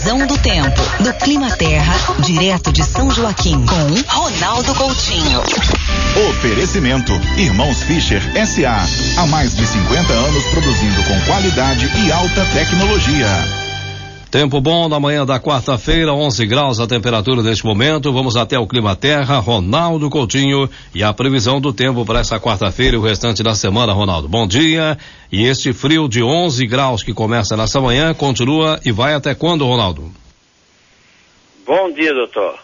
Previsão do tempo do Clima Terra, direto de São Joaquim, com Ronaldo Coutinho. Oferecimento Irmãos Fischer SA. Há mais de 50 anos produzindo com qualidade e alta tecnologia. Tempo bom na manhã da quarta-feira, 11 graus a temperatura neste momento. Vamos até o Clima Terra, Ronaldo Coutinho e a previsão do tempo para essa quarta-feira e o restante da semana, Ronaldo. Bom dia. E este frio de 11 graus que começa nessa manhã continua e vai até quando, Ronaldo? Bom dia, doutor.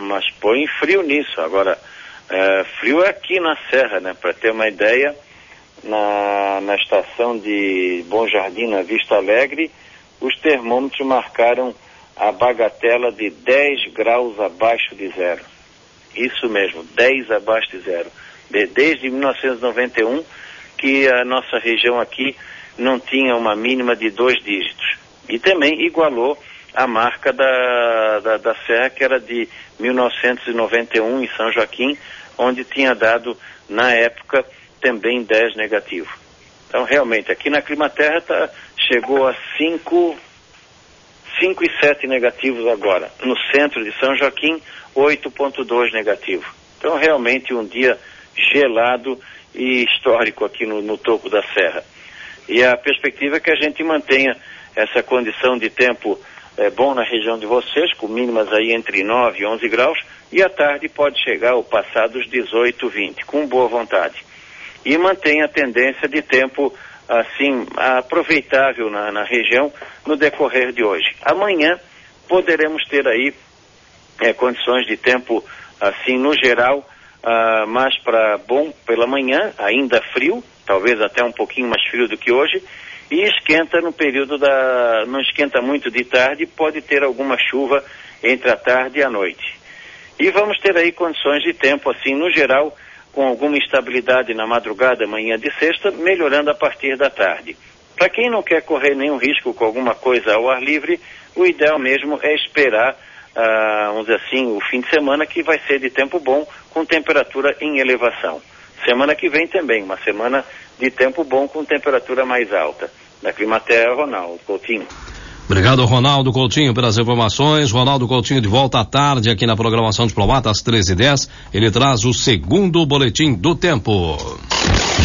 Mas põe frio nisso. Agora, é, frio é aqui na Serra, né? Para ter uma ideia, na, na estação de Bom Jardim, na Vista Alegre, os termômetros marcaram a bagatela de 10 graus abaixo de zero. Isso mesmo, 10 abaixo de zero. De, desde 1991 que a nossa região aqui não tinha uma mínima de dois dígitos. E também igualou a marca da, da, da Serra, que era de 1991 em São Joaquim, onde tinha dado, na época, também 10 negativo. Então, realmente, aqui na Climaterra tá, chegou a 5, 5 e 7 negativos agora. No centro de São Joaquim, 8,2 negativo. Então, realmente, um dia gelado e histórico aqui no, no topo da serra. E a perspectiva é que a gente mantenha essa condição de tempo é, bom na região de vocês, com mínimas aí entre 9 e 11 graus, e à tarde pode chegar ao passar dos 18, 20, com boa vontade. E mantenha a tendência de tempo assim aproveitável na, na região no decorrer de hoje. Amanhã poderemos ter aí é, condições de tempo assim no geral uh, mais para bom pela manhã, ainda frio, talvez até um pouquinho mais frio do que hoje, e esquenta no período da. não esquenta muito de tarde, pode ter alguma chuva entre a tarde e a noite. E vamos ter aí condições de tempo, assim, no geral, com alguma instabilidade na madrugada, manhã de sexta, melhorando a partir da tarde. Para quem não quer correr nenhum risco com alguma coisa ao ar livre, o ideal mesmo é esperar, ah, vamos dizer assim, o fim de semana que vai ser de tempo bom, com temperatura em elevação. Semana que vem também, uma semana de tempo bom com temperatura mais alta. Da Climaterra, Ronaldo Coutinho. Obrigado, Ronaldo Coutinho, pelas informações. Ronaldo Coutinho de volta à tarde aqui na programação Diplomata às 13h10. Ele traz o segundo boletim do tempo.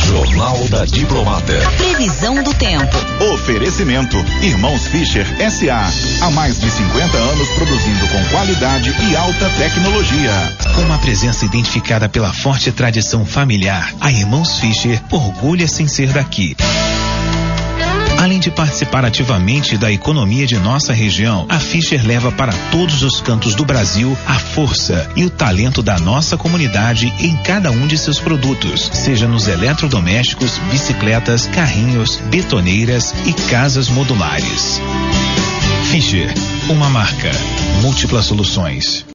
Jornal da Diplomata. Previsão do tempo. Oferecimento: Irmãos Fischer SA. Há mais de 50 anos produzindo com qualidade e alta tecnologia. Com uma presença identificada pela forte tradição familiar, a Irmãos Fischer orgulha-se em ser daqui. Além de participar ativamente da economia de nossa região, a Fischer leva para todos os cantos do Brasil a força e o talento da nossa comunidade em cada um de seus produtos, seja nos eletrodomésticos, bicicletas, carrinhos, betoneiras e casas modulares. Fischer, uma marca, múltiplas soluções.